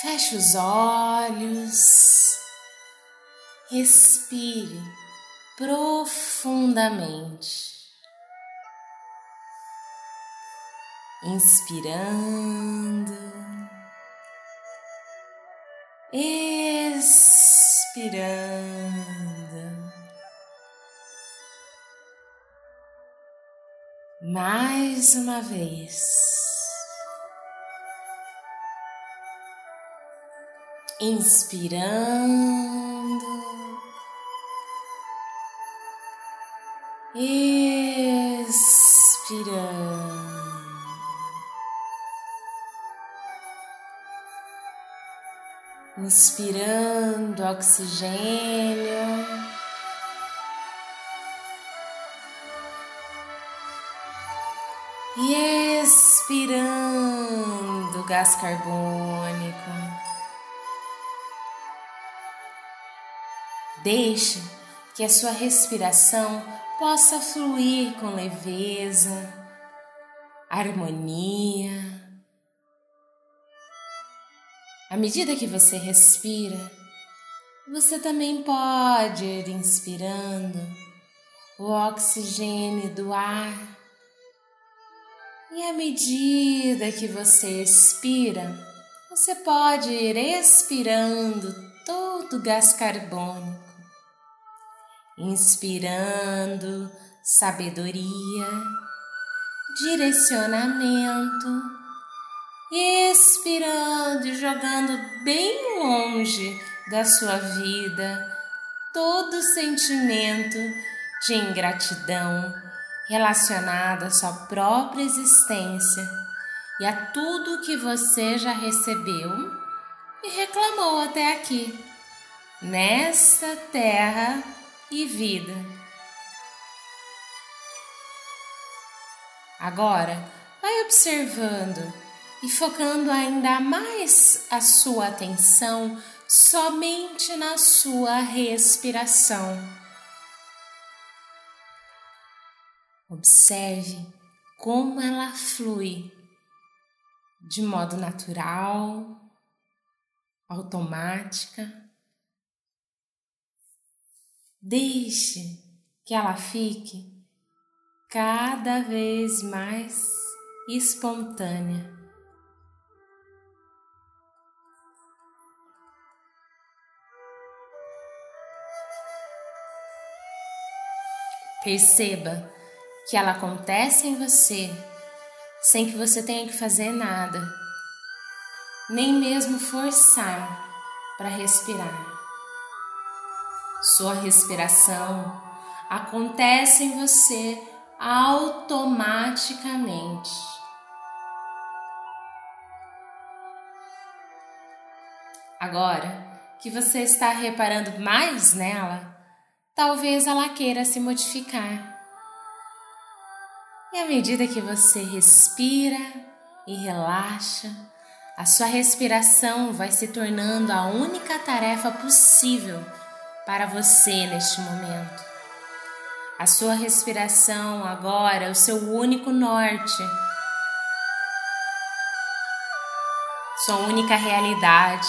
Feche os olhos, respire profundamente, inspirando, expirando. Mais uma vez. Inspirando, expirando. Inspirando oxigênio. E expirando gás carbônico. Deixe que a sua respiração possa fluir com leveza, harmonia. À medida que você respira, você também pode ir inspirando o oxigênio do ar. E à medida que você expira, você pode ir expirando todo o gás carbônico inspirando sabedoria, direcionamento, expirando e jogando bem longe da sua vida todo sentimento de ingratidão relacionado à sua própria existência e a tudo que você já recebeu e reclamou até aqui, nesta terra e vida. Agora, vai observando e focando ainda mais a sua atenção somente na sua respiração. Observe como ela flui de modo natural, automática Deixe que ela fique cada vez mais espontânea. Perceba que ela acontece em você sem que você tenha que fazer nada, nem mesmo forçar para respirar. Sua respiração acontece em você automaticamente. Agora que você está reparando mais nela, talvez ela queira se modificar. E à medida que você respira e relaxa, a sua respiração vai se tornando a única tarefa possível para você neste momento. A sua respiração agora é o seu único norte, sua única realidade.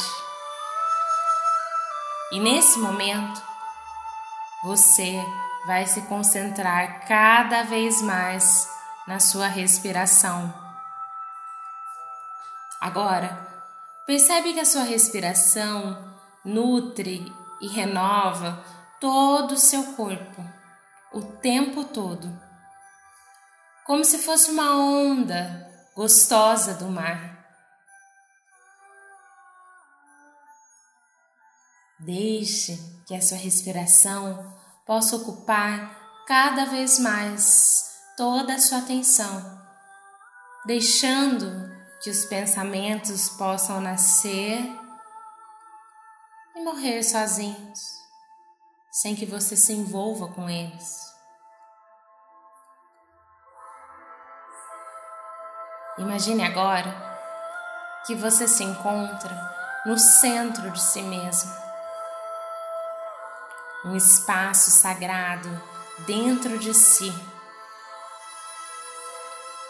E nesse momento, você vai se concentrar cada vez mais na sua respiração. Agora, percebe que a sua respiração nutre e renova todo o seu corpo, o tempo todo, como se fosse uma onda gostosa do mar. Deixe que a sua respiração possa ocupar cada vez mais toda a sua atenção, deixando que os pensamentos possam nascer morrer sozinhos, sem que você se envolva com eles. Imagine agora que você se encontra no centro de si mesmo, um espaço sagrado dentro de si,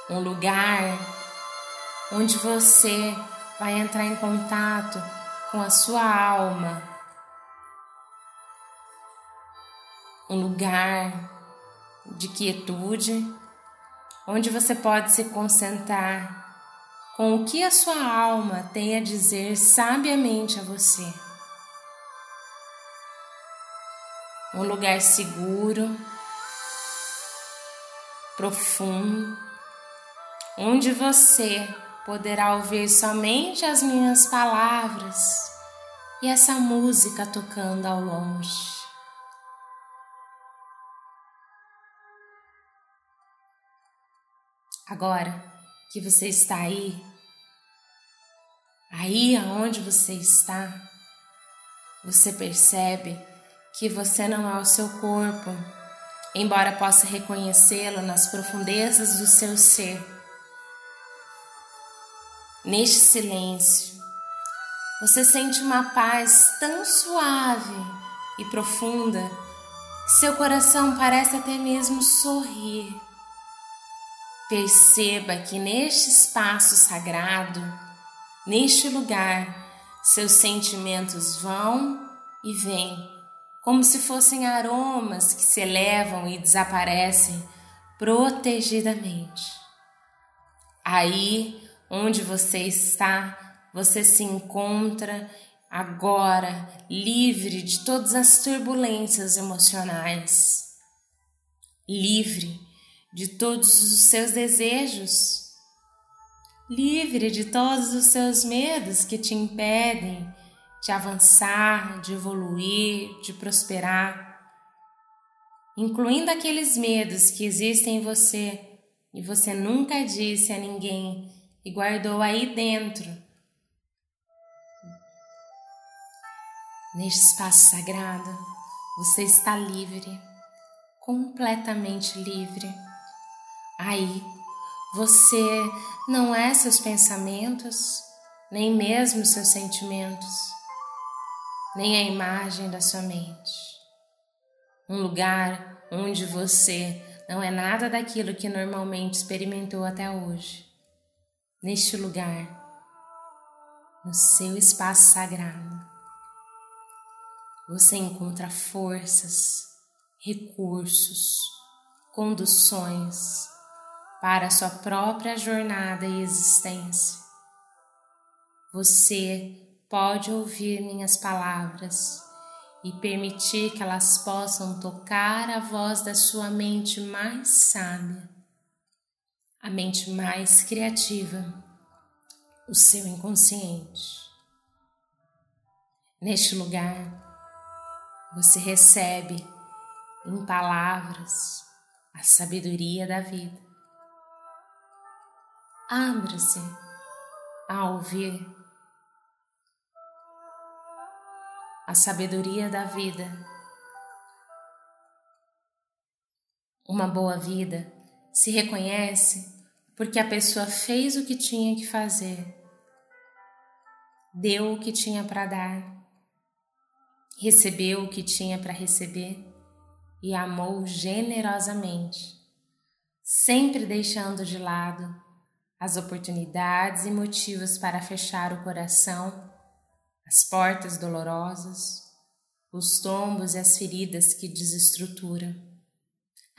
um lugar onde você vai entrar em contato com a sua alma. Um lugar de quietude, onde você pode se concentrar com o que a sua alma tem a dizer sabiamente a você. Um lugar seguro, profundo, onde você poderá ouvir somente as minhas palavras e essa música tocando ao longe. Agora que você está aí, aí aonde você está, você percebe que você não é o seu corpo, embora possa reconhecê-lo nas profundezas do seu ser. Neste silêncio, você sente uma paz tão suave e profunda que seu coração parece até mesmo sorrir. Perceba que neste espaço sagrado, neste lugar, seus sentimentos vão e vêm, como se fossem aromas que se elevam e desaparecem protegidamente. Aí onde você está, você se encontra agora livre de todas as turbulências emocionais, livre de todos os seus desejos, livre de todos os seus medos que te impedem de avançar, de evoluir, de prosperar, incluindo aqueles medos que existem em você e você nunca disse a ninguém e guardou aí dentro. Neste espaço sagrado, você está livre, completamente livre. Aí você não é seus pensamentos, nem mesmo seus sentimentos, nem a imagem da sua mente. Um lugar onde você não é nada daquilo que normalmente experimentou até hoje. Neste lugar, no seu espaço sagrado, você encontra forças, recursos, conduções para a sua própria jornada e existência. Você pode ouvir minhas palavras e permitir que elas possam tocar a voz da sua mente mais sábia, a mente mais criativa, o seu inconsciente. Neste lugar, você recebe em palavras a sabedoria da vida Abra-se a ouvir a sabedoria da vida. Uma boa vida se reconhece porque a pessoa fez o que tinha que fazer, deu o que tinha para dar, recebeu o que tinha para receber e amou generosamente, sempre deixando de lado as oportunidades e motivos para fechar o coração, as portas dolorosas, os tombos e as feridas que desestruturam,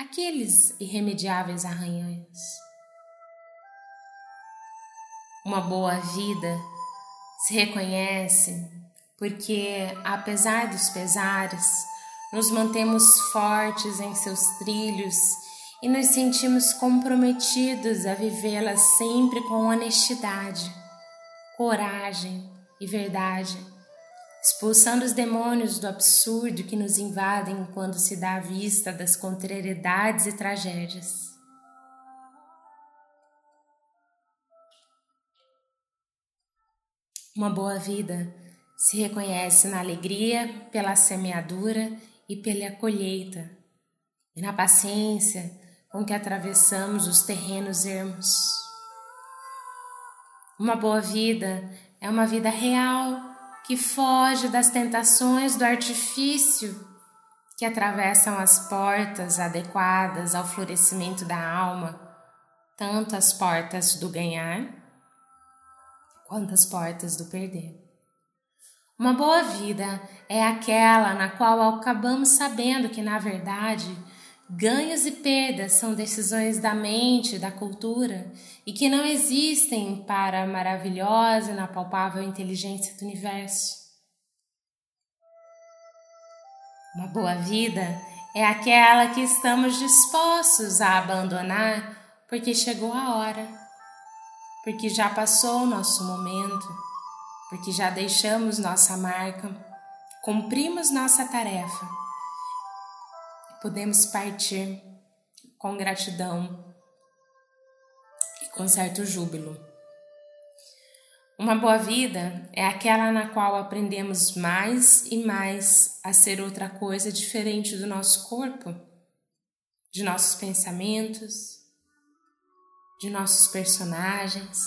aqueles irremediáveis arranhões. Uma boa vida se reconhece porque, apesar dos pesares, nos mantemos fortes em seus trilhos e nos sentimos comprometidos a vivê-la sempre com honestidade, coragem e verdade, expulsando os demônios do absurdo que nos invadem quando se dá a vista das contrariedades e tragédias. Uma boa vida se reconhece na alegria pela semeadura e pela colheita, e na paciência com que atravessamos os terrenos ermos. Uma boa vida é uma vida real que foge das tentações do artifício que atravessam as portas adequadas ao florescimento da alma, tanto as portas do ganhar quanto as portas do perder. Uma boa vida é aquela na qual acabamos sabendo que, na verdade, ganhos e perdas são decisões da mente, da cultura, e que não existem para a maravilhosa e inapalpável inteligência do universo. Uma boa vida é aquela que estamos dispostos a abandonar porque chegou a hora, porque já passou o nosso momento, porque já deixamos nossa marca, cumprimos nossa tarefa. Podemos partir com gratidão e com certo júbilo. Uma boa vida é aquela na qual aprendemos mais e mais a ser outra coisa diferente do nosso corpo, de nossos pensamentos, de nossos personagens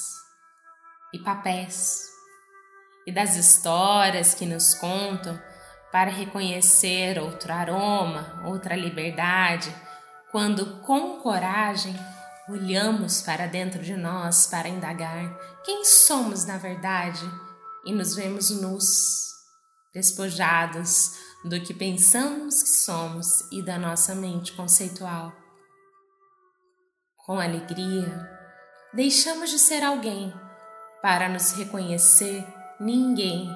e papéis, e das histórias que nos contam para reconhecer outro aroma, outra liberdade, quando com coragem olhamos para dentro de nós para indagar quem somos na verdade e nos vemos nus, despojados do que pensamos que somos e da nossa mente conceitual. Com alegria, deixamos de ser alguém para nos reconhecer ninguém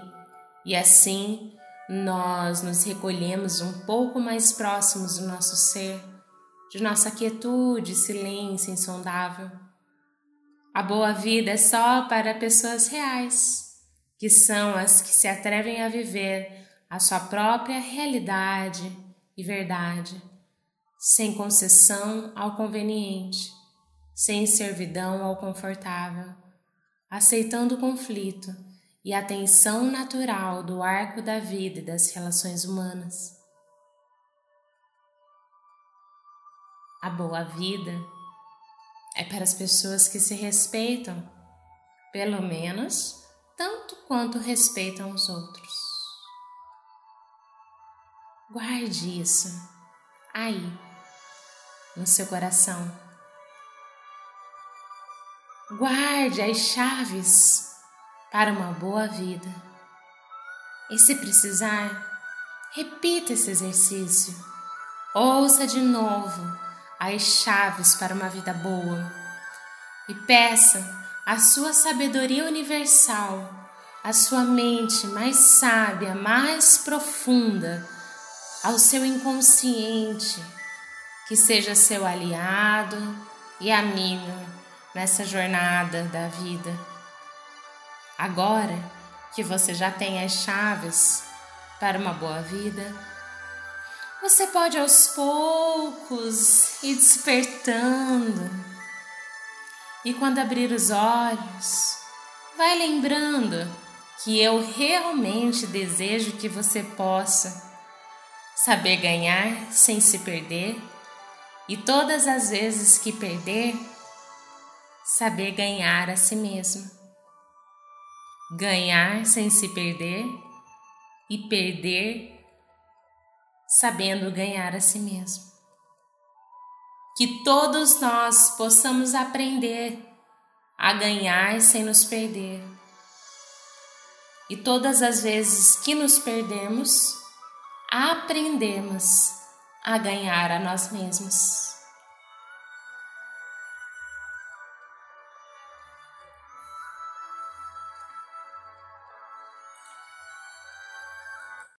e assim nós nos recolhemos um pouco mais próximos do nosso ser de nossa quietude, silêncio insondável. A boa vida é só para pessoas reais, que são as que se atrevem a viver a sua própria realidade e verdade, sem concessão ao conveniente, sem servidão ao confortável, aceitando o conflito e a tensão natural do arco da vida e das relações humanas A boa vida é para as pessoas que se respeitam, pelo menos tanto quanto respeitam os outros. Guarde isso aí, no seu coração. Guarde as chaves para uma boa vida. E se precisar, repita esse exercício. Ouça de novo as chaves para uma vida boa e peça a sua sabedoria universal, a sua mente mais sábia, mais profunda, ao seu inconsciente, que seja seu aliado e amigo nessa jornada da vida. Agora que você já tem as chaves para uma boa vida, você pode aos poucos ir despertando. E quando abrir os olhos, vai lembrando que eu realmente desejo que você possa saber ganhar sem se perder e todas as vezes que perder, saber ganhar a si mesmo. Ganhar sem se perder e perder sabendo ganhar a si mesmo. Que todos nós possamos aprender a ganhar sem nos perder. E todas as vezes que nos perdemos, aprendemos a ganhar a nós mesmos.